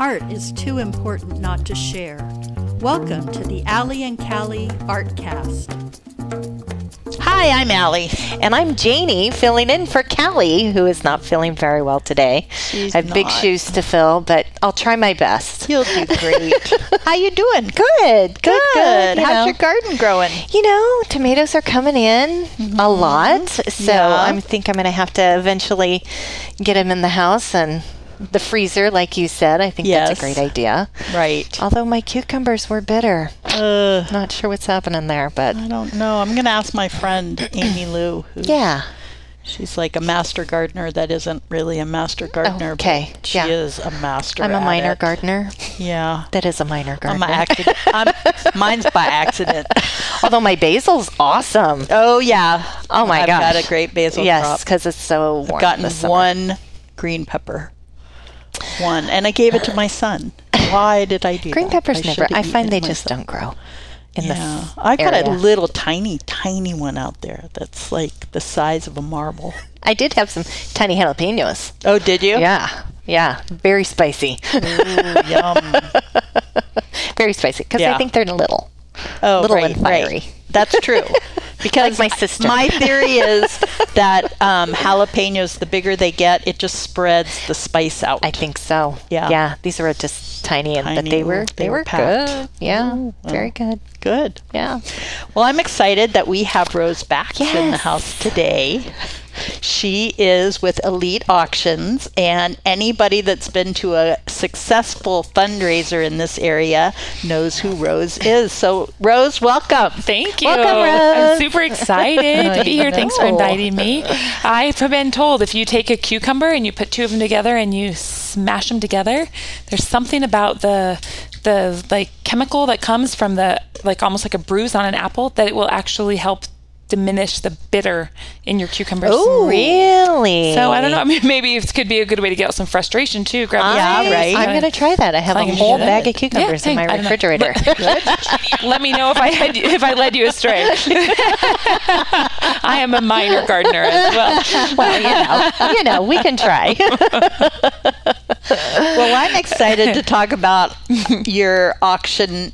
Art is too important not to share. Welcome to the Allie and Callie Artcast. Hi, I'm Allie. And I'm Janie, filling in for Callie, who is not feeling very well today. She's I have big shoes to fill, but I'll try my best. You'll do great. How you doing? Good, good, Good. you How's know. your garden growing? You know, tomatoes are coming in a lot, so Mm-hmm. Yeah. I think I'm going to have to eventually get them in the house and the freezer, like you said. I think that's a great idea. Right. Although my cucumbers were bitter, Uh, not sure what's happening there, but I don't know. I'm going to ask my friend Amy Lou. Yeah, She's like a master gardener that isn't really a master gardener. but She yeah. is a master. I'm a minor it. gardener. Yeah. That is a minor I'm gardener. a accident. I'm, mine's by accident. Although my basil's awesome. Oh yeah. Oh my god. I've gosh. got a great basil yes, crop. because it's so warm. gotten this summer. one green pepper. One, and I gave it to my son. Why did I do it? green that? peppers. I never. I find they just don't grow in Yeah, I got area. a little tiny, tiny one out there that's like the size of a marble. I did have some tiny jalapenos. Oh, did you? Yeah, yeah, very spicy, Ooh, yum. very spicy. Because Yeah. I think they're little. Oh, Little right, and fiery. right. That's true. Because Like my sister. My theory is that um, jalapenos, the bigger they get, it just spreads the spice out. I think so. Yeah. yeah. These were just tiny, and but they were they they, were good. Yeah, Ooh, very good. Good. Yeah. Well, I'm excited that we have Rose back in the house today. She is with Elite Auctions, and anybody that's been to a successful fundraiser in this area knows who Rose is. So, Rose, welcome. Thank you. Welcome, Rose. I'm super excited to be here. Thanks for inviting me. I've been told if you take a cucumber and you put two of them together and you smash them together, there's something about the the like chemical that comes from the like almost like a bruise on an apple that it will actually help diminish the bitter in your cucumbers. Oh, really? So I don't know. I mean, maybe it could be a good way to get out some frustration too. Grab I, Yeah, right. I'm going to try that. I have I a can whole do bag of cucumbers Yeah, in my I don't know. refrigerator. Let me know if I had if I led you astray. I am a minor gardener as well. well, you know, you know, we can try. Well, I'm excited to talk about your auction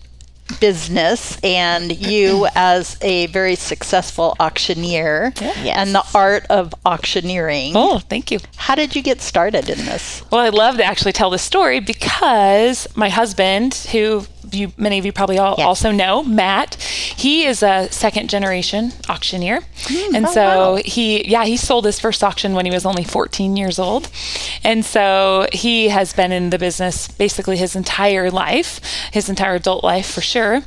business and you as a very successful auctioneer Yes. and the art of auctioneering. Oh, thank you. How did you get started in this? Well, I'd love to actually tell the story because my husband, who you many of you probably all Yes. also know, Matt, he is a second generation auctioneer. and so he yeah, he sold his first auction when he was only 14 years old. And so he has been in the business basically his entire life, his entire adult life for sure.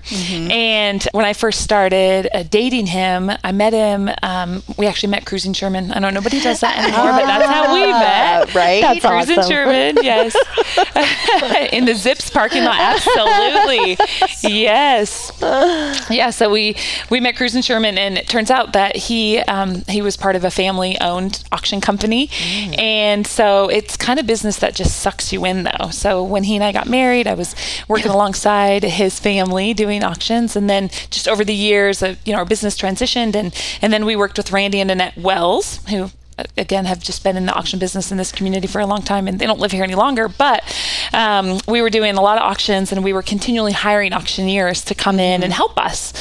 And when I first started uh, dating him, I met him um, we actually met Cruising Sherman. I don't know nobody does that anymore, but that's how we met. right? That's Cruising awesome. Sherman, yes. In the Zips parking lot, absolutely. Yes. Yeah, so we we met Cruz and Sherman, and it turns out that he um, he was part of a family-owned auction company, and so it's kind of business that just sucks you in, though. So when he and I got married, I was working alongside his family doing auctions, and then just over the years, uh, you know, our business transitioned, and and then we worked with Randy and Annette Wells, who uh, again have just been in the auction business in this community for a long time and they don't live here any longer. But um, we were doing a lot of auctions and we were continually hiring auctioneers to come in and help us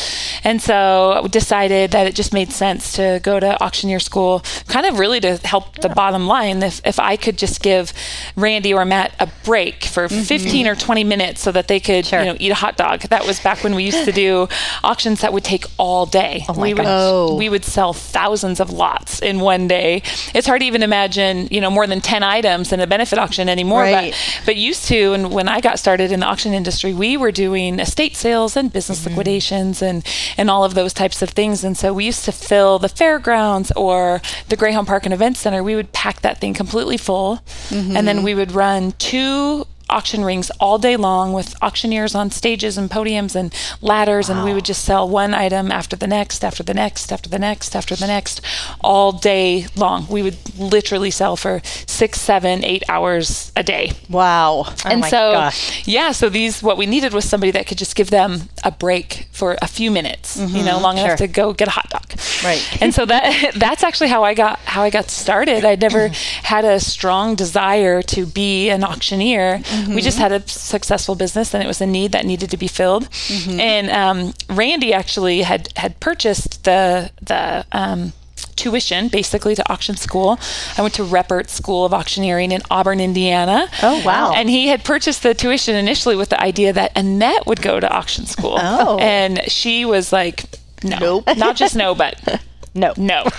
and so we decided that it just made sense to go to auctioneer school kind of really to help the bottom line if, if i could just give randy or matt a break for 15 or 20 minutes so that they could Sure. you know eat a hot dog that was back when we used to do auctions that would take all day my we would. Oh. we would sell thousands of lots in one day. It's hard to even imagine, you know, more than 10 items in a benefit auction anymore. Right. But, but used to, and when I got started in the auction industry, we were doing estate sales and business mm-hmm. liquidations and, and all of those types of things. And so we used to fill the fairgrounds or the Greyhound Park and Event Center. We would pack that thing completely full. Mm-hmm. And then we would run two auction rings all day long with auctioneers on stages and podiums and ladders and we would just sell one item after the next after the next after the next after the next all day long. We would literally sell for six seven eight hours a day. Wow. and oh my so gosh. yeah so these what we needed was somebody that could just give them a break for a few minutes you mm-hmm. know long enough to go get a hot dog. Right. and so that that's actually how I got how I got started. I never had a strong desire to be an auctioneer we just had a successful business and it was a need that needed to be filled. And um, Randy actually had had purchased the the um, tuition basically to auction school. I went to Reppert School of Auctioneering in Auburn, Indiana. Oh, wow. And he had purchased the tuition initially with the idea that Annette would go to auction school. Oh. And she was like, no, Nope. not just no, but No. no.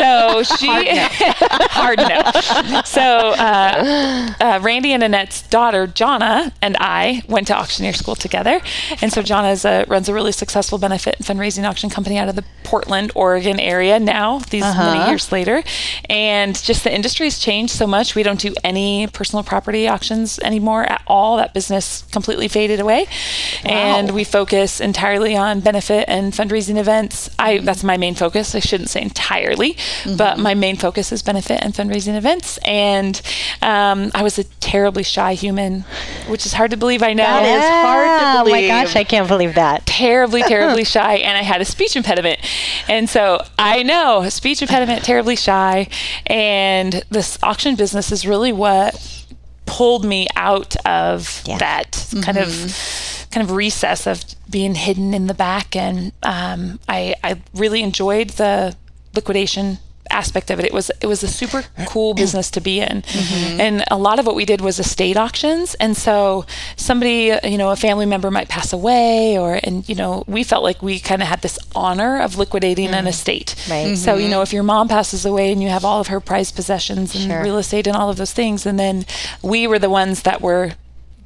So she hard no. So uh, uh, Randy and Annette's daughter Jonna and I went to auctioneer school together, and so Jonna is a, runs a really successful benefit and fundraising auction company out of the Portland, Oregon area now. These many years later, and just the industry has changed so much. We don't do any personal property auctions anymore at all. That business completely faded away, and we focus entirely on benefit and fundraising events. I that's my main focus. I shouldn't say entirely, but my main focus is benefit and fundraising events. And um, I was a terribly shy human, which is hard to believe. I know That is hard to Oh my gosh, I can't believe that. terribly, terribly shy, and I had a speech impediment. And so I know speech impediment, terribly shy, and this auction business is really what pulled me out of Yeah. that kind of kind of recess of being hidden in the back. And um, I I really enjoyed the liquidation aspect of it. It was it was a super cool business to be in, mm-hmm. and a lot of what we did was estate auctions. And so somebody, you know, a family member might pass away, or and you know, we felt like we kind of had this honor of liquidating an mm-hmm. estate. Right. So you mm-hmm. know, if your mom passes away and you have all of her prized possessions and Sure. real estate and all of those things, and then we were the ones that were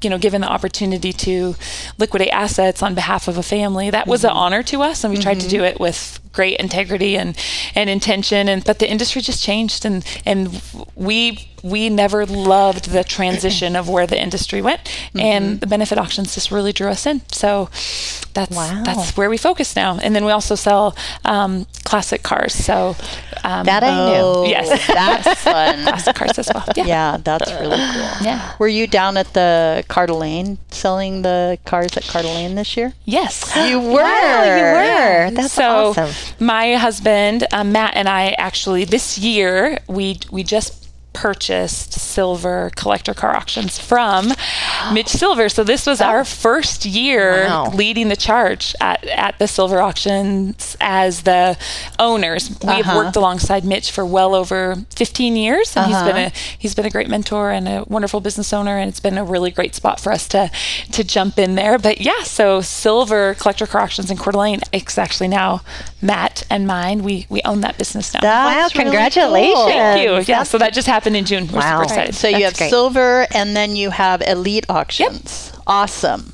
you know given the opportunity to liquidate assets on behalf of a family that was an mm-hmm. honor to us and we tried to do mm-hmm. it with great integrity and and intention and but the industry just changed and and we we never loved the transition of where the industry went and mm-hmm. the benefit auctions just really drew us in. So that's Wow. that's where we focus now and then we also sell um, classic cars. So um, That I knew. Oh, Yes. that's fun. classic cars as well yeah Yeah, that's really cool. yeah Were you down at the Car d'Lane selling the cars at Car d'Lane this year? yes You were. You were. That's so awesome. my husband um, Matt and I actually this year we we just purchased silver collector car auctions from Mitch Silver. So this was our first year Wow. leading the charge at, at the silver auctions as the owners. We have uh-huh. worked alongside Mitch for well over 15 years and he's been uh-huh. a he's been a great mentor and a wonderful business owner and it's been a really great spot for us to to jump in there. But yeah, so silver collector car auctions in Coeur d'Alene, it's actually now Matt and mine. We we own that business now. That's Wow, really congratulations. cool. Thank you. Yeah, so that just happened in June. We're Wow. super excited. So you That's have great. silver and then you have elite auctions. Awesome.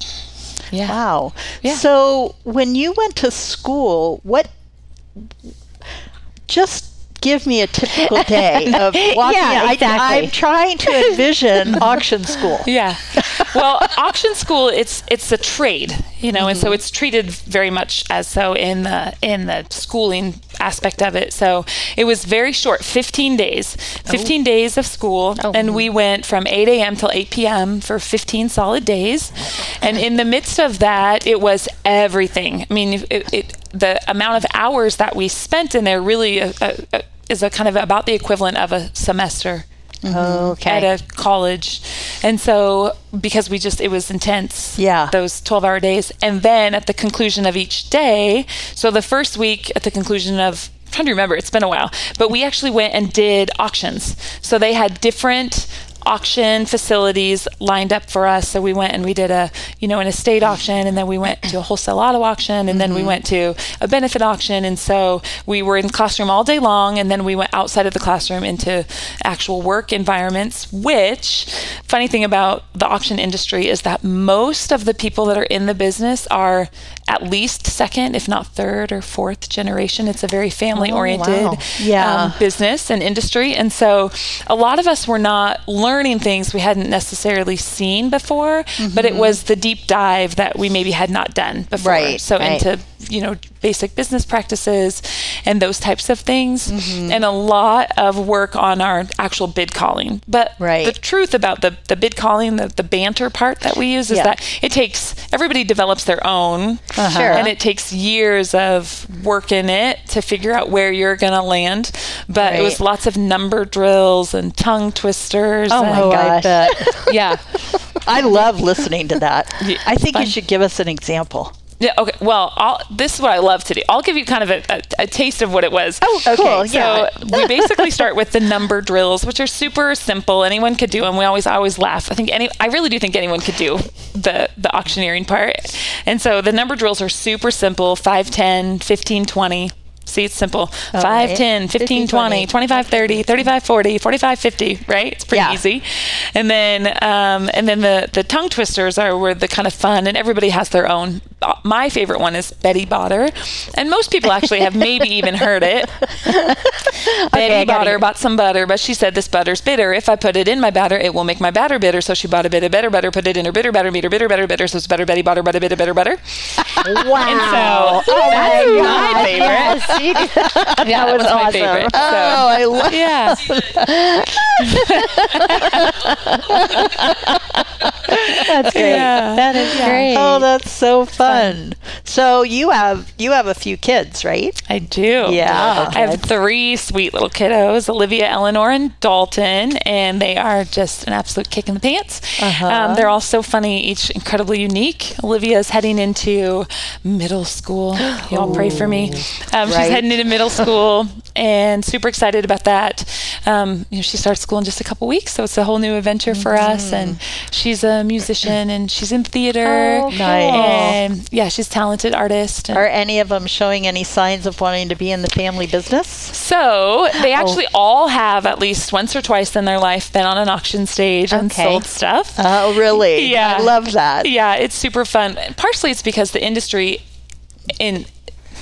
yeah. Wow. Yeah. So when you went to school, what just give me a typical day of walking Yeah, in. I- exactly. I'm trying to envision auction school. Yeah. Well, auction school it's it's a trade, you know, and so mm-hmm. it's treated very much as so in the in the schooling aspect of it. So it was very short, 15 days. 15 days of school and we went from 8 a.m. till 8 p.m. for 15 solid days. And in the midst of that, it was everything. I mean, it, it, the amount of hours that we spent in there really uh, uh, uh, is a kind of about the equivalent of a semester Mm-hmm. Okay. at a college. And so because we just it was intense. Yeah. Those 12-hour days and then at the conclusion of each day, so the first week at the conclusion of I'm trying to remember, it's been a while, but we actually went and did auctions. So they had different auction facilities lined up for us. So we went and we did a, you know, an estate auction and then we went to a wholesale auto auction and then we went to a benefit auction. And so we were in the classroom all day long and then we went outside of the classroom into actual work environments, which funny thing about the auction industry is that most of the people that are in the business are at least second, if not third or fourth generation. It's a very family oriented wow. Yeah. um, business and industry. And so a lot of us were not learning things we hadn't necessarily seen before, but it mm-hmm. was the deep dive that we maybe had not done before. Right, So right. into, you know, basic business practices and those types of things Mm-hmm. and a lot of work on our actual bid calling. But Right. the truth about the, the bid calling, the, the banter part that we use is Yeah. that it takes, everybody develops their own. Sure. And it takes years of working it to figure out where you're going to land. But it was lots of number drills and tongue twisters. Oh my Oh, I gosh. Yeah. I love listening to that. I think fun. you should give us an example. Yeah. Okay. Well, I'll, this is what I love to do. I'll give you kind of a, a, a taste of what it was. Oh, cool. yeah. So we basically start with the number drills, which are super simple. Anyone could do them. We always I always laugh. I think any I really do think anyone could do the the auctioneering part. And so the number drills are super simple 5 10, 15 20. See, it's simple. 5, right. 10, 15, 15, 20, 20. 25, 30, 35, 40, 45, 50, right? It's pretty Yeah. easy. And then, um, and then the, the tongue twisters are where the kind of fun, and everybody has their own. My favorite one is Betty Botter, and most people actually have maybe even heard it. Betty gotta Botter bought some butter, but she said this butter's bitter. If I put it in my batter, it will make my batter bitter. So she bought a bit of better butter, put it in her bitter batter, meter bitter, better, bitter. So it's better Betty Botter, butter, bitter, better, butter. Wow. So oh that's my my God. favorite. Yes, did. that Yeah, was, my awesome. favorite. Oh, I love yeah. That's great. Yeah. That is great. Oh, that's so fun. So you have you have a few kids, right? I do. Yeah. I have three sweet little kiddos Olivia, Eleanor, and Dalton, and they are just an absolute kick in the pants. Uh-huh. Um, they're all so funny, each incredibly unique. Olivia is heading into middle school. Y'all pray for me. Um, She's heading into middle school and super excited about that. Um, you know, she starts school in just a couple weeks, so it's a whole new adventure for us. And she's a musician and she's in theater. Oh, Nice. And yeah, she's a talented artist. Are any of them showing any signs of wanting to be in the family business? So they actually oh. all have at least once or twice in their life been on an auction stage and sold stuff. Oh, really? Yeah. I love that. yeah, it's super fun. Partially, it's because the industry in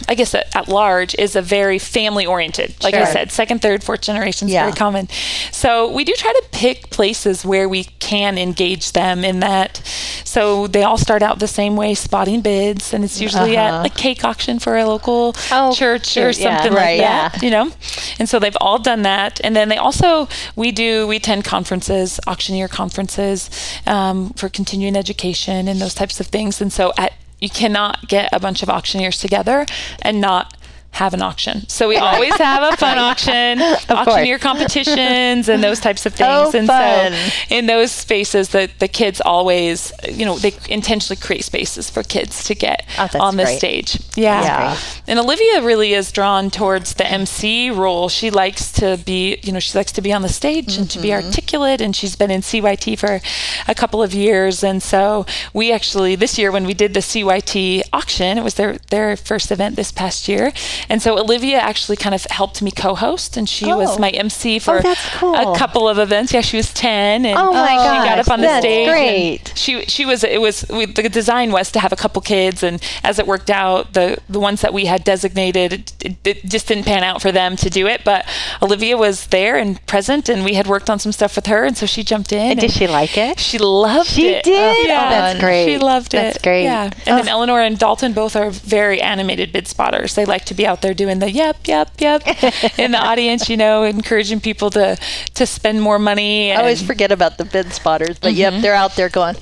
I guess at, at large is a very family oriented. Like I said, second, third, fourth generation is Yeah. very common. So we do try to pick places where we can engage them in that. So they all start out the same way, spotting bids, and it's usually Uh-huh. at a cake auction for a local Oh, church or yeah. something Right. like that. You know, and so they've all done that, and then they also we do we attend conferences, auctioneer conferences um, for continuing education and those types of things. And so at you cannot get a bunch of auctioneers together and not have an auction. So we always have a fun auction, auctioneer competitions, and those types of things. Oh, and fun. so in those spaces, the the kids always, you know, they intentionally create spaces for kids to get Oh, on the stage. Yeah. Yeah. And Olivia really is drawn towards the MC role. She likes to be, you know, she likes to be on the stage and to be Mm-hmm. articulate. And she's been in CYT for a couple of years. And so we actually, this year when we did the CYT auction, it was their, their first event this past year. And so Olivia actually kind of helped me co host. And she Oh. was my MC oh, for Oh, cool. a couple of events. Yeah, she was 10. And Oh my she got up on the stage. great. She, she was, it was, we, the design was to have a couple kids. And as it worked out, the, the ones that we had designated, it, it, just didn't pan out for them to do it. But Olivia was there and present, and we had worked on some stuff with her. And so she jumped in. And did she like it? She loved She it. She did? Oh, yeah. Oh, that's great. She loved it. That's great. Yeah. And then Eleanor and Dalton both are very animated bid spotters. They like to be out there doing the yep, yep, yep in the audience, you know, encouraging people to to spend more money. I always forget about the bid spotters, but yep, they're out there going.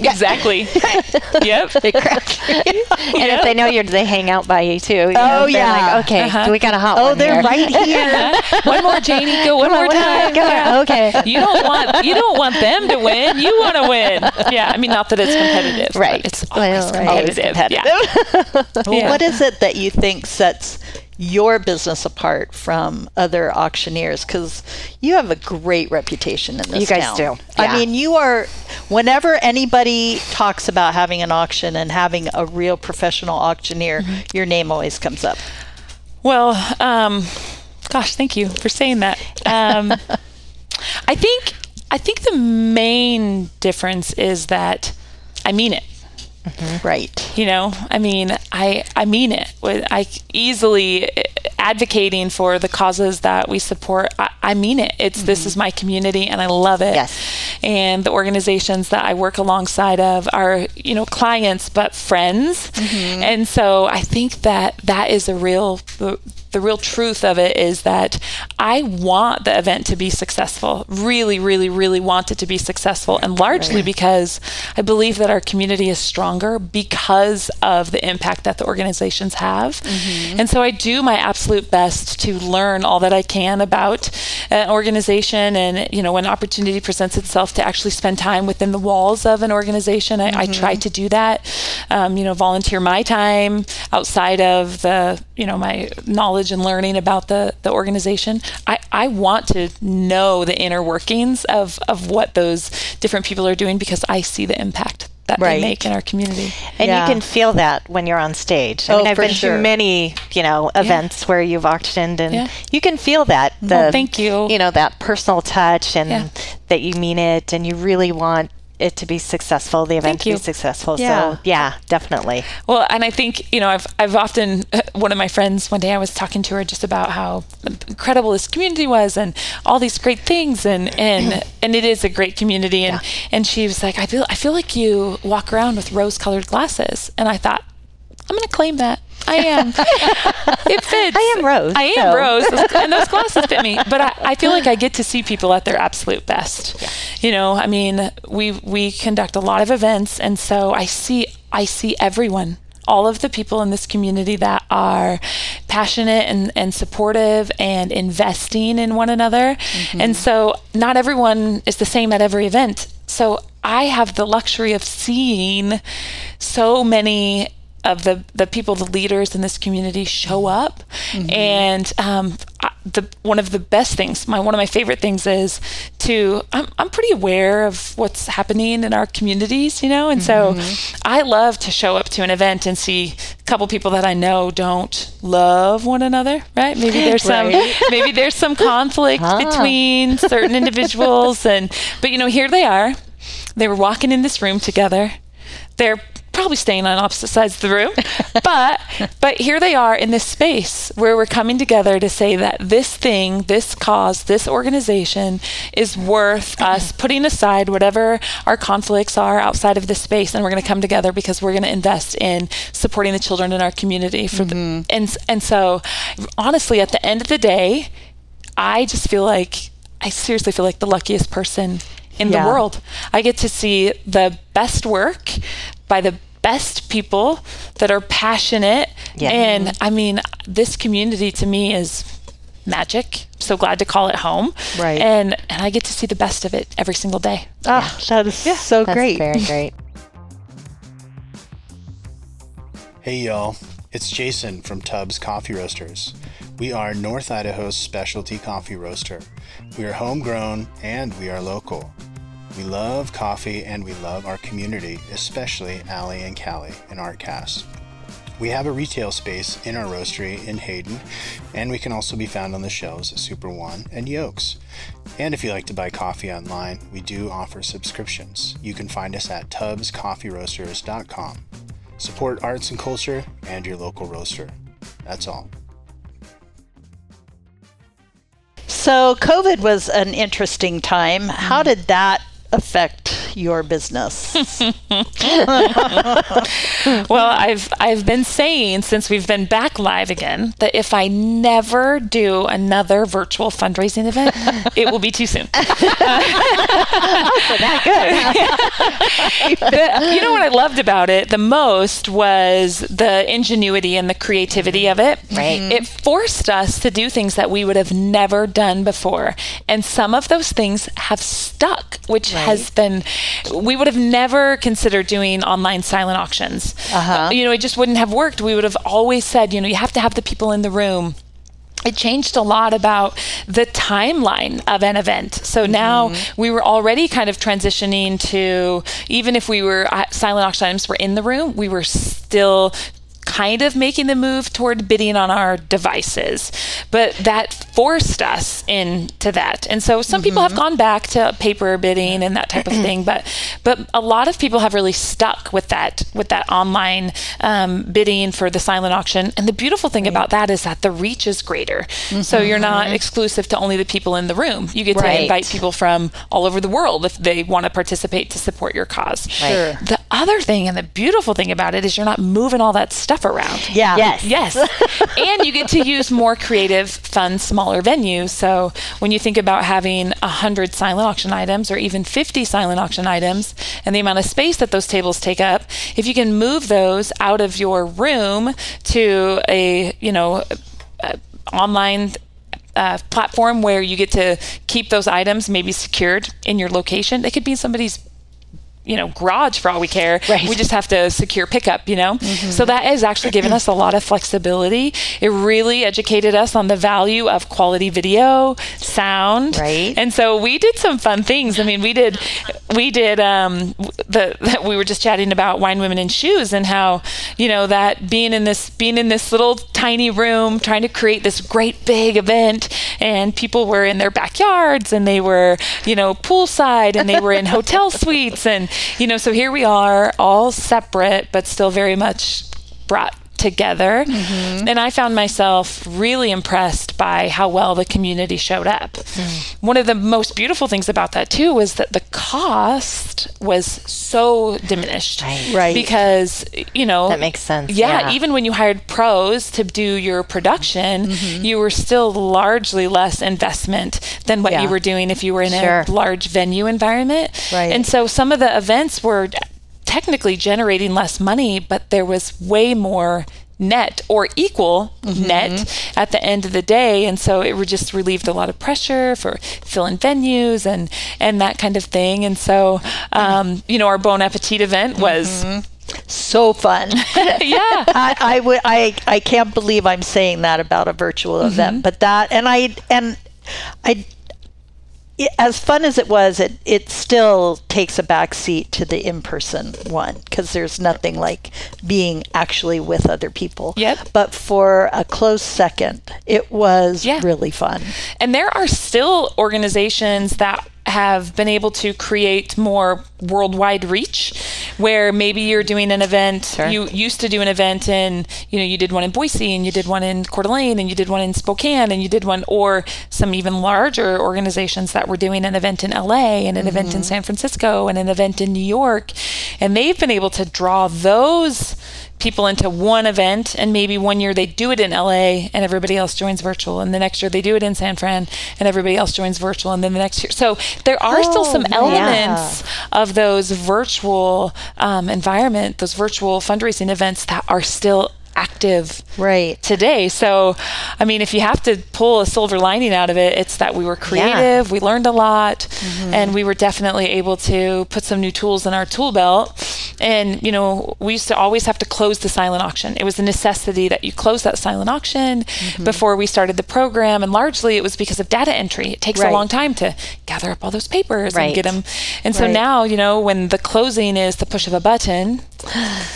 Exactly. yep. They crack. And if they know you, they hang out by you too. you know? Oh, yeah. Like, okay, Uh-huh. we got a hot oh, they're here. right here. one more, Janie. Go one on, more time. go. Yeah. Okay. You don't want you don't want them to win. You want to win. Yeah. I mean, not that it's competitive. Right. It's Well, always right. Always competitive. Yeah. Well, Yeah. What is it that you think sets your business apart from other auctioneers? Because you have a great reputation in this You guys town. do. I mean, you are. Whenever anybody talks about having an auction and having a real professional auctioneer, Mm-hmm. your name always comes up. Well, um, gosh, thank you for saying that. Um, I think I think the main difference is that I mean it. Right. You know, I mean, I I mean it. With- I easily uh, advocating for the causes that we support. I, I mean it. It's this is my community, and I love it. Yes. And the organizations that I work alongside of are you know clients, but friends. And so I think that that is a real the, the real truth of it is that I want the event to be successful. Really, really, really want it to be successful, and largely because I believe that our community is stronger because of the impact that the organizations have. And so I do my absolute best to learn all that I can about an organization, and you know, when opportunity presents itself to actually spend time within the walls of an organization, I, I try to do that. Um, you know, volunteer my time outside of the you know my knowledge and learning about the the organization. I I want to know the inner workings of of what those different people are doing because I see the impact that Right. they make in our community. And Yeah. you can feel that when you're on stage. Oh, I Oh, mean, I've for been sure. to many, you know, events where you've auctioned, and Yeah. you can feel that. Oh, the, Well, thank you. You know, that personal touch, and Yeah. that you mean it, and you really want it to be successful, the event to be successful. Yeah. So, yeah, definitely. Well, and I think you know, I've I've often one of my friends one day I was talking to her just about how incredible this community was and all these great things and and and it is a great community and and she was like, I feel I feel like you walk around with rose-colored glasses, and I thought, I'm going to claim that. I am. it fits. I am Rose, I am so. Rose, and those glasses fit me. But I, I feel like I get to see people at their absolute best. Yeah. You know, I mean, we we conduct a lot of events, and so I see I see everyone. All of the people in this community that are passionate and, and supportive and investing in one another. Mm-hmm. And so, not everyone is the same at every event. So, I have the luxury of seeing so many of the the people, the leaders in this community show up, and um, I, the one of the best things, my one of my favorite things is to I'm I'm pretty aware of what's happening in our communities, you know, and so I love to show up to an event and see a couple people that I know don't love one another, right? Maybe there's some maybe there's some conflict between certain individuals, and but you know here they are, they were walking in this room together. They're probably staying on opposite sides of the room, but but here they are in this space where we're coming together to say that this thing, this cause, this organization is worth us putting aside whatever our conflicts are outside of this space, and we're going to come together because we're going to invest in supporting the children in our community. For the, mm-hmm. and and so, honestly, at the end of the day, I just feel like I seriously feel like the luckiest person in Yeah. the world. I get to see the best work by the best people that are passionate. Yeah. And I mean, this community to me is magic. So glad to call it home. Right. And and I get to see the best of it every single day. Oh, that is so That's great. very great. Hey y'all, it's Jason from Tubbs Coffee Roasters. We are North Idaho's specialty coffee roaster. We are homegrown and we are local. We love coffee and we love our community, especially Allie and Callie in Artcast. We have a retail space in our roastery in Hayden, and we can also be found on the shelves at Super One and Yokes. And if you like to buy coffee online, we do offer subscriptions. You can find us at tubbscoffeeroasters.com. Support arts and culture and your local roaster. That's all. So, COVID was an interesting time. How did that affect your business? Well, I've I've been saying since we've been back live again that if I never do another virtual fundraising event, it will be too soon. The- you know what I loved about it the most was the ingenuity and the creativity of it. Right. It forced us to do things that we would have never done before. And some of those things have stuck, which has been, we would have never considered doing online silent auctions. Uh, You know, it just wouldn't have worked. We would have always said, you know, you have to have the people in the room it changed a lot about the timeline of an event. So now we were already kind of transitioning to even if we were uh, silent auction items were in the room, we were still kind of making the move toward bidding on our devices. But that forced us into that. And so some people have mm-hmm. gone back to paper bidding and that type of thing, but but a lot of people have really stuck with that with that online um, bidding for the silent auction. And the beautiful thing about that is that the reach is greater. So mm-hmm. you're not mm-hmm. exclusive to only the people in the room. You get to invite people from all over the world if they want to participate to support your cause. Sure. The other thing and the beautiful thing about it is you're not moving all that stuff around. Yeah. Yes. Yes. and you get to use more creative, fun, smaller venues. So when you think about having 100 silent auction items or even 50 silent auction items and the amount of space that those tables take up, if you can move those out of your room to a, you know, a online uh, platform where you get to keep those items maybe secured in your location. They could be somebody's you know garage for all we care. Right. we just have to secure pickup you know? So that has actually given us a lot of flexibility. It really educated us on the value of quality video sound. Right. and so we did some fun things. I mean we did we did um the we were just chatting about wine women and shoes and how you know that being in this being in this little tiny room trying to create this great big event and people were in their backyards and they were you know poolside and they were in hotel suites and you know so here we are all separate but still very much brought together and i found myself really impressed by how well the community showed up one of the most beautiful things about that too was that the cost was so diminished Right. Right. because you know That makes sense, yeah, yeah. even when you hired pros to do your production Mm-hmm. you were still largely less investment than what Yeah. you were doing if you were in Sure. a large venue environment Right. and so some of the events were technically generating less money but there was way more net or equal Mm-hmm. net at the end of the day. And so it just relieved a lot of pressure for filling venues and and that kind of thing. And so um, you know our bon appetit event was So fun. yeah. I, I would I I can't believe I'm saying that about a virtual event, but that and I and I it, as fun as it was, it it still takes a back seat to the in person one because there's nothing like being actually with other people. Yep. But for a close second, it was Yeah. really fun. And there are still organizations that have been able to create more worldwide reach where maybe you're doing an event you used to do an event in you know you did one in Boise and you did one in Coeur d'Alene and you did one in Spokane and you did one or some even larger organizations that were doing an event in LA and an event in mm-hmm. San Francisco and an event in New York and they've been able to draw those people into one event and maybe one year they do it in LA and everybody else joins virtual and the next year they do it in San Fran and everybody else joins virtual and then the next year so there are still some yeah. elements of those virtual um, environment those virtual fundraising events that are still active Right. today. So, I mean, if you have to pull a silver lining out of it, it's that we were creative, we learned a lot, mm-hmm. and we were definitely able to put some new tools in our tool belt. And, you know, we used to always have to close the silent auction. It was a necessity that you close that silent auction mm-hmm. before we started the program. And largely it was because of data entry. It takes Right. a long time to gather up all those papers Right. and get them. And so Right. now, you know, when the closing is the push of a button,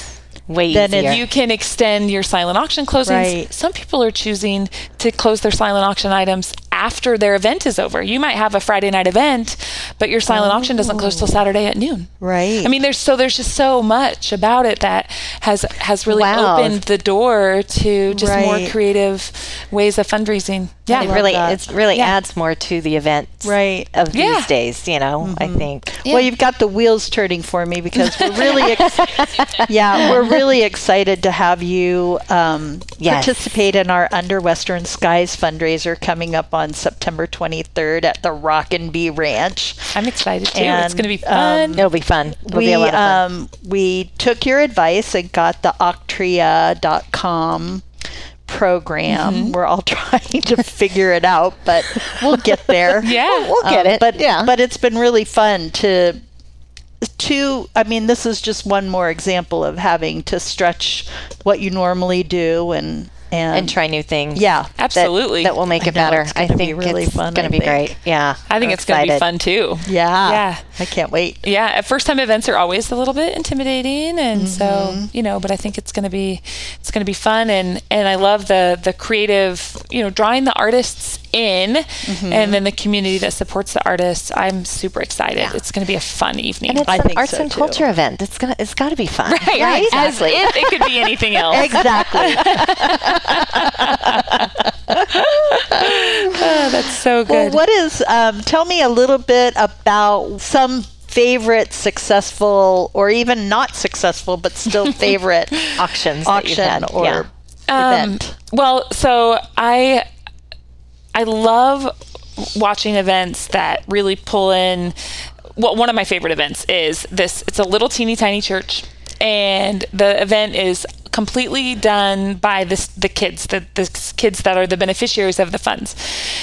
Way Then easier. you can extend your silent auction closings. Right. Some people are choosing to close their silent auction items after their event is over. You might have a Friday night event, but your silent auction doesn't close till Saturday at noon. Right. I mean, there's so there's just so much about it that has has really Wow. opened the door to just more creative ways of fundraising. Yeah, it really that. it's really Yeah. adds more to the event Right. of Yeah. these days you know i think Yeah. Well, you've got the wheels turning for me because we're really, ex- yeah, we're really excited to have you um, Yes. participate in our Under Western Skies fundraiser coming up on September 23rd at the Rockin' B Ranch. I'm excited too. it's going to be um, fun. it'll be fun it'll we be a lot of fun um, we took your advice and got the Auctria.com program. Mm-hmm. We're all trying to figure it out, but we'll get there. yeah. we'll get Um, it But yeah but it's been really fun to to I mean this is just one more example of having to stretch what you normally do and and, and try new things Yeah, Absolutely. that, will make I it know better it's i gonna be think really it's fun, gonna be think. great yeah I think I'm it's going to be fun too. yeah Yeah. I can't wait. yeah first time events are always a little bit intimidating and so mm-hmm. you know but i think it's going to be it's going to be fun and and i love the the creative you know drawing the artists in mm-hmm. and then the community that supports the artists. I'm super excited. It's going to be a fun evening. And it's I an think arts so, and too. culture event. It's gonna it's got to be fun. Right, right? as if it could be anything else. Exactly. Oh, that's so Well, good what is? Um, tell me a little bit about some favorite successful or even not successful but still favorite Auctions auction had, or yeah. event? Well, so I I love watching events that really pull in. Well, one of my favorite events is this. It's a little teeny tiny church, and the event is completely done by this the kids the, the kids that are the beneficiaries of the funds.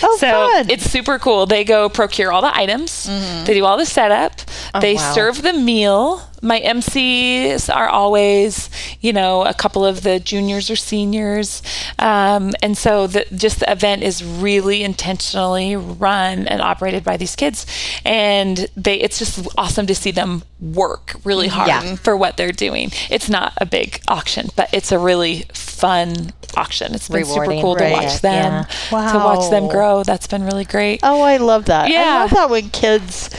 Oh, so fun. it's super cool. They go procure all the items. Mm-hmm. They do all the setup. Oh, they wow. serve the meal. My MCs are always, you know, a couple of the juniors or seniors, um, and so the, just the event is really intentionally run and operated by these kids, and they it's just awesome to see them work really hard Yeah. for what they're doing. It's not a big auction, but it's a really fun auction. It's been super Rewarding, cool to watch them Yeah. to watch them grow. That's been really great. Oh, I love that. I Yeah. love that when kids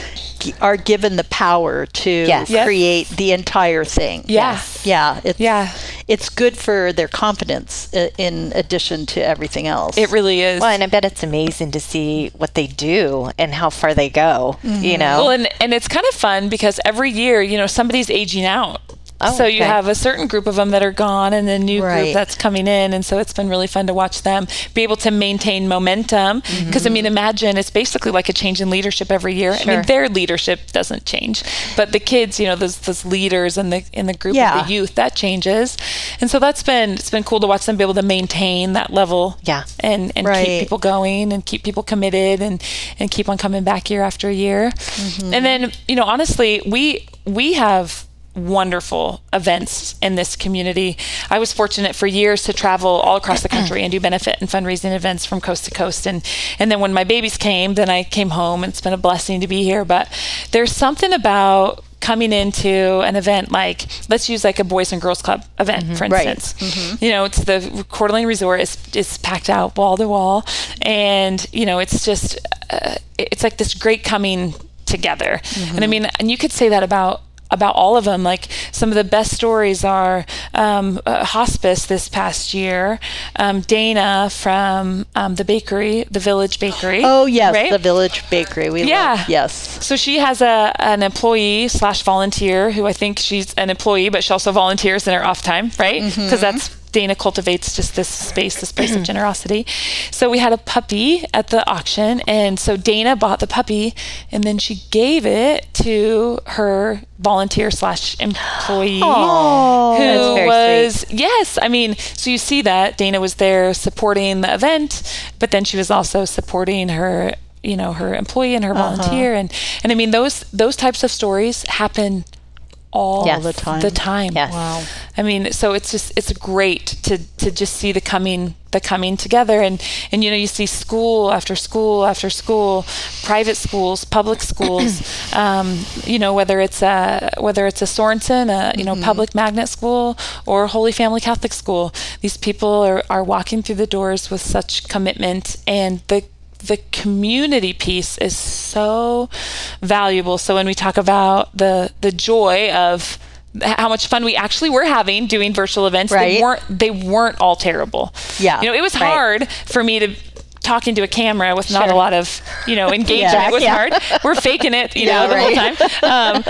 are given the power to Yes. Yes. create the entire thing. Yeah. Yeah. It's, Yeah. It's good for their confidence uh, in addition to everything else. It really is. Well, and I bet it's amazing to see what they do and how far they go. You mm-hmm. know, Well, and, and it's kind of fun because every year, you know, somebody's aging out. Oh, so you okay. have a certain group of them that are gone and a new Right. group that's coming in. And so it's been really fun to watch them be able to maintain momentum. Mm-hmm. Because, I mean, imagine it's basically like a change in leadership every year. I mean, their leadership doesn't change, but the kids, you know, those, those leaders in the, in the group Yeah. of the youth, that changes. And so that's been, it's been cool to watch them be able to maintain that level. Yeah. And, and Right. keep people going and keep people committed and, and keep on coming back year after year. Mm-hmm. And then, you know, honestly, we, we have wonderful events in this community. I was fortunate for years to travel all across the country and do benefit and fundraising events from coast to coast. And, and then when my babies came, then I came home and it's been a blessing to be here. But there's something about coming into an event like let's use like a boys and girls club event mm-hmm. for Right. instance mm-hmm. you know it's the Coeur d'Alene resort is, is packed out wall to wall and you know it's just uh, it's like this great coming together mm-hmm. and i mean and you could say that about about all of them like some of the best stories are um, uh, hospice this past year um, dana from um, the bakery the village bakery oh, yes. right? The Village Bakery. We Yeah. love Yes. So she has a an employee slash volunteer who I think she's an employee, but she also volunteers in her off time, right? Because that's Dana cultivates just this space, this place of generosity. So we had a puppy at the auction, and so Dana bought the puppy, and then she gave it to her volunteer slash employee who was yes i mean so you see that dana was there supporting the event but then she was also supporting her you know her employee and her Uh-huh. volunteer and and i mean those those types of stories happen all Yes. the time. the time Yes. Wow. i mean so it's just it's great to to just see the coming the coming together and and you know you see school after school after school private schools public schools um, you know whether it's a whether it's a Sorensen a you know public magnet school or Holy Family Catholic school these people are, are walking through the doors with such commitment and the the community piece is so valuable so when we talk about the the joy of how much fun we actually were having doing virtual events Right. they weren't they weren't all terrible Yeah, you know it was right. hard for me to talk into a camera with not a lot of you know engagement Yeah, it was yeah. hard we're faking it you Yeah, know the right. whole time um,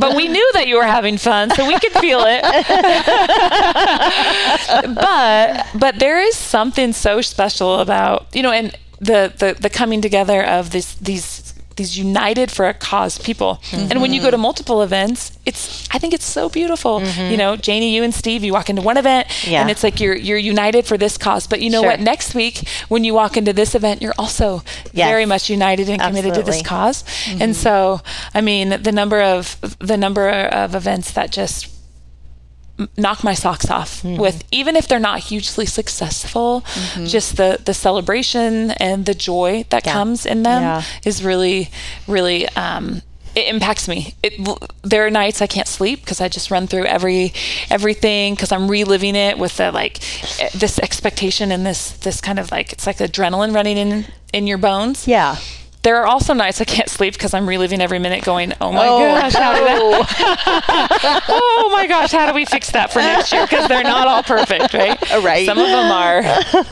but we knew that you were having fun so we could feel it but but there is something so special about you know and the the, the coming together of this these these united for a cause people and when you go to mm-hmm. multiple events it's i think it's so beautiful you mm-hmm. know janie you and steve you walk into one event Yeah. and it's like you're you're united for this cause but you know Sure. what next week when you walk into this event you're also Yes. very much united and committed to this Absolutely. cause and mm-hmm. so i mean the number of the number of events that just knock my socks off Mm-hmm. with even if they're not hugely successful just the the celebration and the joy that Yeah. comes in them Yeah. is really really um it impacts me. It, there are nights I can't sleep because I just run through every everything because I'm reliving it with the like this expectation and this this kind of like it's like adrenaline running in in your bones Yeah. There are also nights I can't sleep because I'm reliving every minute, going, "Oh my Oh, gosh, how did that? oh my gosh, how do we fix that for next year? Because they're not all perfect, right? Oh, right. Some of them are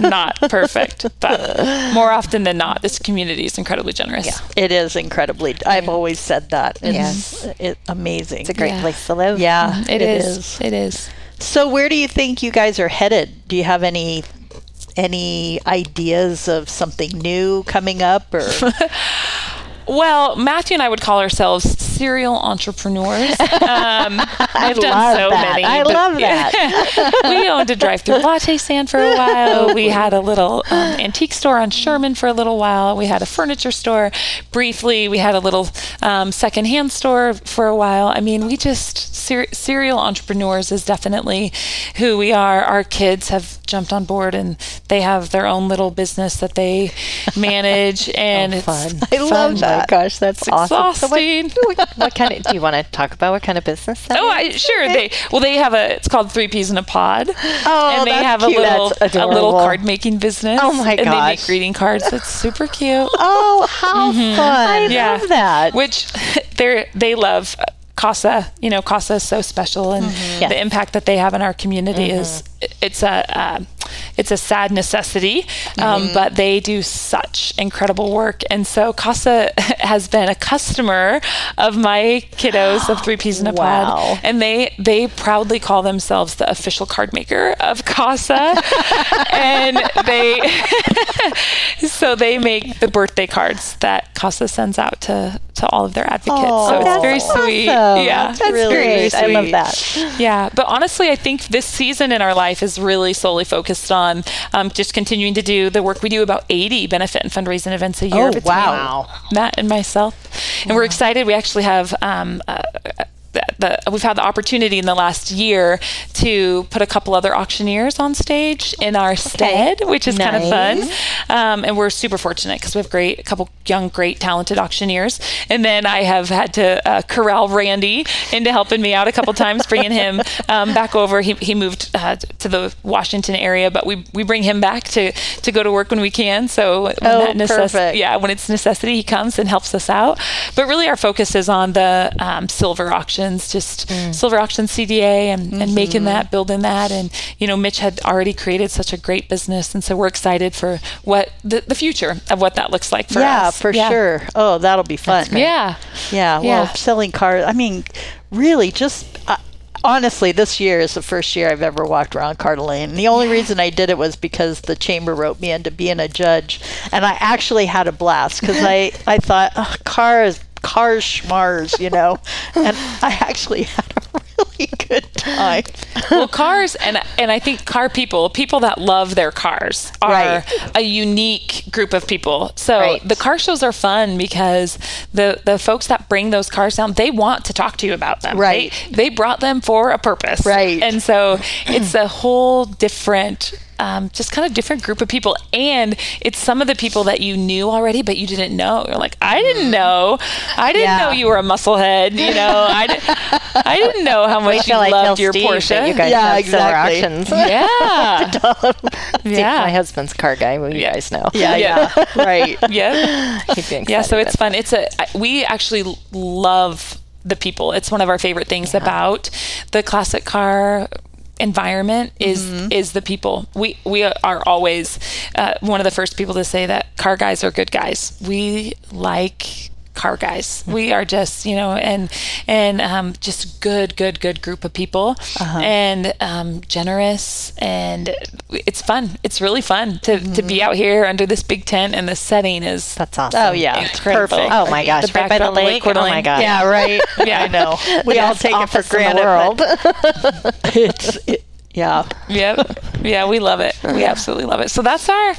not perfect, but more often than not, this community is incredibly generous. Yeah, It is incredibly. I've always said that. It's Yes. it, amazing. It's a great Yeah. place to live. Yeah, mm-hmm. It is. It is. So where do you think you guys are headed? Do you have any any ideas of something new coming up or? Well, Matthew and I would call ourselves serial entrepreneurs. Um, I we've done love so that. many. I but- love that. we owned a drive-through latte stand for a while. We had a little um, antique store on Sherman for a little while. We had a furniture store briefly. We had a little um, secondhand store for a while. I mean, we just ser- serial entrepreneurs is definitely who we are. Our kids have jumped on board and they have their own little business that they manage, and it's fun. I love that. Oh my that. gosh, that's awesome. So what, exhausting. What kind of? Do you want to talk about what kind of business? That Oh? I, sure. They well, they have a. It's called Three Peas in a Pod. Oh, and they that's have cute. a little a little card making business. Oh, my And they make greeting cards. It's super cute. Oh, how mm-hmm. fun! I Yeah. love that. Which they they love. Uh, Casa, you know, Casa is so special, and mm-hmm. Yes. the impact that they have in our community mm-hmm. is it's a uh, it's a sad necessity, um, but they do such incredible work, and so Casa has been a customer of my kiddos of Three Peas in a Wow. Pod, and they they proudly call themselves the official card maker of Casa, and they so they make the birthday cards that Casa sends out to to all of their advocates. Oh, so it's very sweet. Yeah, That's really great. I love that. yeah, but honestly, I think this season in our life is really solely focused on um, just continuing to do the work we do about 80 benefit and fundraising events a year. Oh, between wow. Matt and myself, and we're excited. We actually have. Um, uh, the, we've had the opportunity in the last year to put a couple other auctioneers on stage in our stead, which is kind of fun. Um, and we're super fortunate because we have great, a couple young, great, talented auctioneers. And then I have had to uh, corral Randy into helping me out a couple times, bringing him um, back over. He, he moved uh, to the Washington area, but we, we bring him back to, to go to work when we can. So when Oh, that necess- perfect. yeah, when it's necessity, he comes and helps us out. But really, our focus is on the um, silver auctions, just silver auction CDA and, and making that, building that. And, you know, Mitch had already created such a great business. And so we're excited for what the, the future of what that looks like for us. yeah, us. for sure. Oh, that'll be fun. Yeah. Yeah, well, Yeah. selling cars. I mean, really, just uh, honestly, this year is the first year I've ever walked around Car d'Lane. The only reason I did it was because the chamber wrote me into being a judge, and I actually had a blast because I I thought oh, cars. Cars schmars, you know, and I actually had a really good time. well, cars and and I think car people, people that love their cars, are Right. a unique group of people. So Right. the car shows are fun because the the folks that bring those cars down, they want to talk to you about them. Right. They, they brought them for a purpose. Right. And so it's a whole different. Um, just kind of different group of people, and it's some of the people that you knew already, but you didn't know. You're like, I didn't know, I didn't Yeah. know you were a musclehead. You know, I, di- I didn't know how much you till I loved your Steve Porsche. you guys Yeah, have silver exactly. auctions. Yeah. Steve, Yeah. my husband's car guy. Well, you Yeah. guys know. Yeah, Yeah. yeah, right. yeah. He'd be excited Yeah. So it's about fun. It's a, we actually love the people. It's one of our favorite things about the classic car environment is Mm-hmm. is the people we we are always uh, one of the first people to say that car guys are good guys we like car guys we are just you know and and um, just good good good group of people Uh-huh. and um, generous and it's fun it's really fun to, to be out here under this big tent and the setting is Mm-hmm. That's awesome. Oh yeah, Incredible. perfect. Oh my gosh, The right by the Lake lake. Oh my d'Alene. god. Yeah, right. Yeah. I know. We all take it for granted. the world. it's it, yeah. yep yeah we love it we absolutely love it so that's our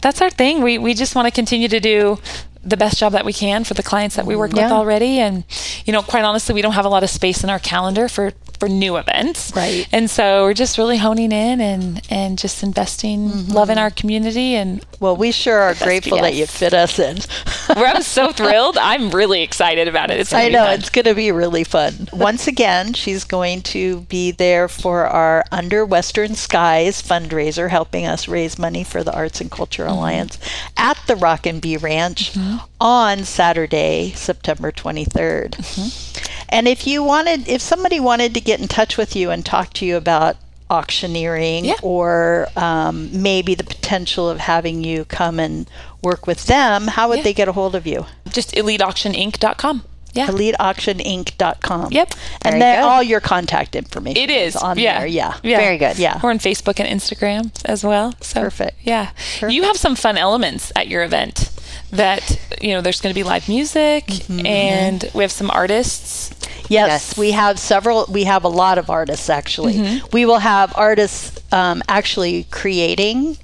that's our thing we we just want to continue to do the best job that we can for the clients that we work with already. And you know quite honestly we don't have a lot of space in our calendar for for new events. Right. And so we're just really honing in and and just investing Mm-hmm. love in our community and Well, we sure are grateful that you fit us in. I'm so thrilled. I'm really excited about it. It's I know it's going to be really fun. Once again, she's going to be there for our Under Western Skies fundraiser, helping us raise money for the Arts and Culture Alliance at the Rockin' B Ranch on Saturday, September 23rd. And if you wanted, if somebody wanted to get in touch with you and talk to you about auctioneering Yeah. or um, maybe the potential of having you come and work with them, how would Yeah. they get a hold of you? just eliteauctioninc.com. Yeah. EliteAuctionInc.com. Yep. And then all your contact information It is on yeah. there. Yeah. yeah. Very good. Yeah. We're on Facebook and Instagram as well. So Perfect. Yeah. You have some fun elements at your event that you know there's going to be live music Mm-hmm. and we have some artists. Yes, Yes. we have several. We have a lot of artists actually. Mm-hmm. We will have artists um, actually creating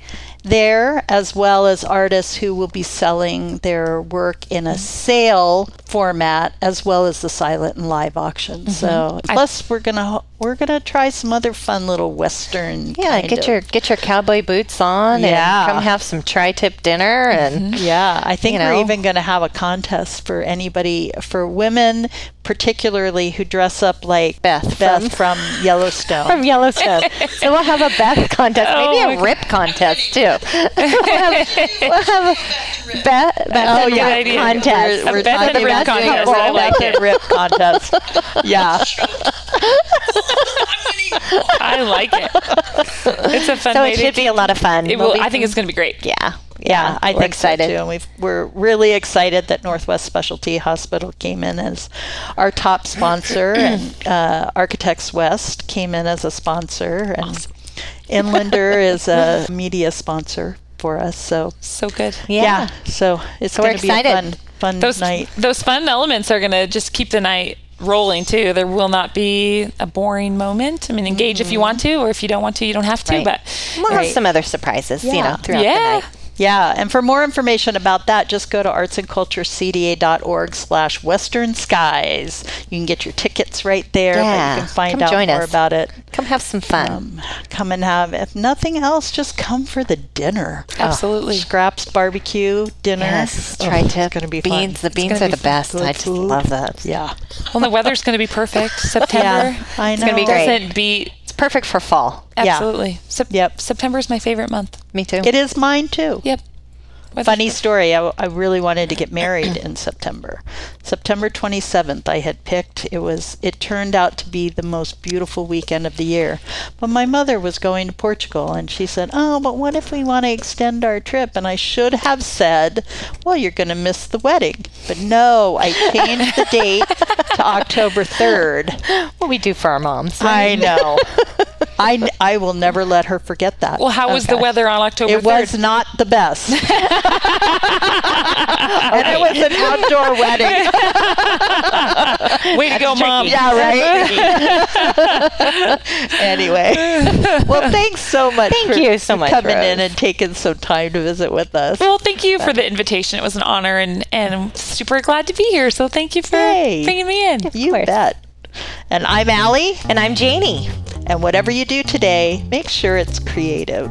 there, as well as artists who will be selling their work in a sale format, as well as the silent and live auction. Mm-hmm. So, plus we're gonna we're gonna try some other fun little western. Yeah, get of- your get your cowboy boots on Yeah. and come have some tri-tip dinner and Yeah, I think you we're even to have a contest for anybody, for women particularly who dress up like Beth Beth from, Yellowstone. from Yellowstone. so we'll have a Beth contest, maybe Oh, a rip contest too. we'll have, we'll have a Beth, Beth Oh, and yeah. rip We're- contest. we're- Beth and Rip about doing a contest. I like Beth and Rip contest. Yeah. I like it. It's a fun so way it to should be a lot of fun. It There'll I think it's going to be great. yeah, Yeah, I we're think excited. so too. And we've, we're really excited that Northwest Specialty Hospital came in as our top sponsor, and uh, Architects West came in as a sponsor, and Inlander is a media sponsor for us. So So good. Yeah. so it's So going to be a fun, fun Those night. those fun elements are going to just keep the night rolling too. There will not be a boring moment. I mean, engage if you want to, or if you don't want to, you don't have to. Right. But We'll Right. have some other surprises, you Yeah. know, throughout yeah, the night. Yeah, and for more information about that, just go to artsandculturecda.org slash western skies. You can get your tickets right there, but Yeah, you can find come out join more us. about it. Come have some fun. Um, come and have, if nothing else, just come for the dinner. absolutely. Scraps barbecue dinner. yes, Oh, tri-tip It's going to be beans. fun. The beans are be the best. I just food. love that. Yeah. Well, the weather's going to be perfect. September. I know. It's gonna be great. Doesn't beat It's perfect for fall. Yeah. absolutely. Sep- Yep. September is my favorite month. Me too. It is mine too. Yep. Funny story. I, I really wanted to get married in September. September 27th, I had picked. It was. It turned out to be the most beautiful weekend of the year. But my mother was going to Portugal, and she said, "Oh, but what if we want to extend our trip?" And I should have said, "Well, you're going to miss the wedding." But no, I changed the date to October 3rd. what we do for our moms. I know. I, n- I will never let her forget that. Well, how was the weather on October It 3rd? was not the best. and it was an outdoor wedding. Way to go, mom. Yeah, right. anyway, well, thanks so much. Thank for you so much, for coming Rose. in and taking some time to visit with us. Well, thank you for the invitation. It was an honor, and, and I'm super glad to be here. So thank you for Yay. bringing me in. You course. bet. And I'm Allie. And I'm Janie. And whatever you do today, make sure it's creative.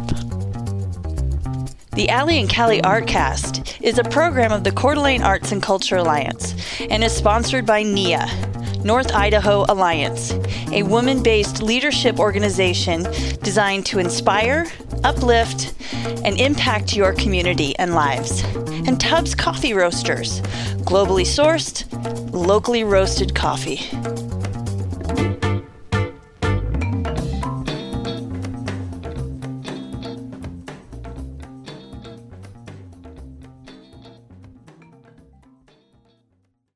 The Alley and Callie Artcast is a program of the Coeur d'Alene Arts and Culture Alliance and is sponsored by NIA, North Idaho Alliance, a woman based leadership organization designed to inspire, uplift, and impact your community and lives. And Tubbs Coffee Roasters, globally sourced, locally roasted coffee.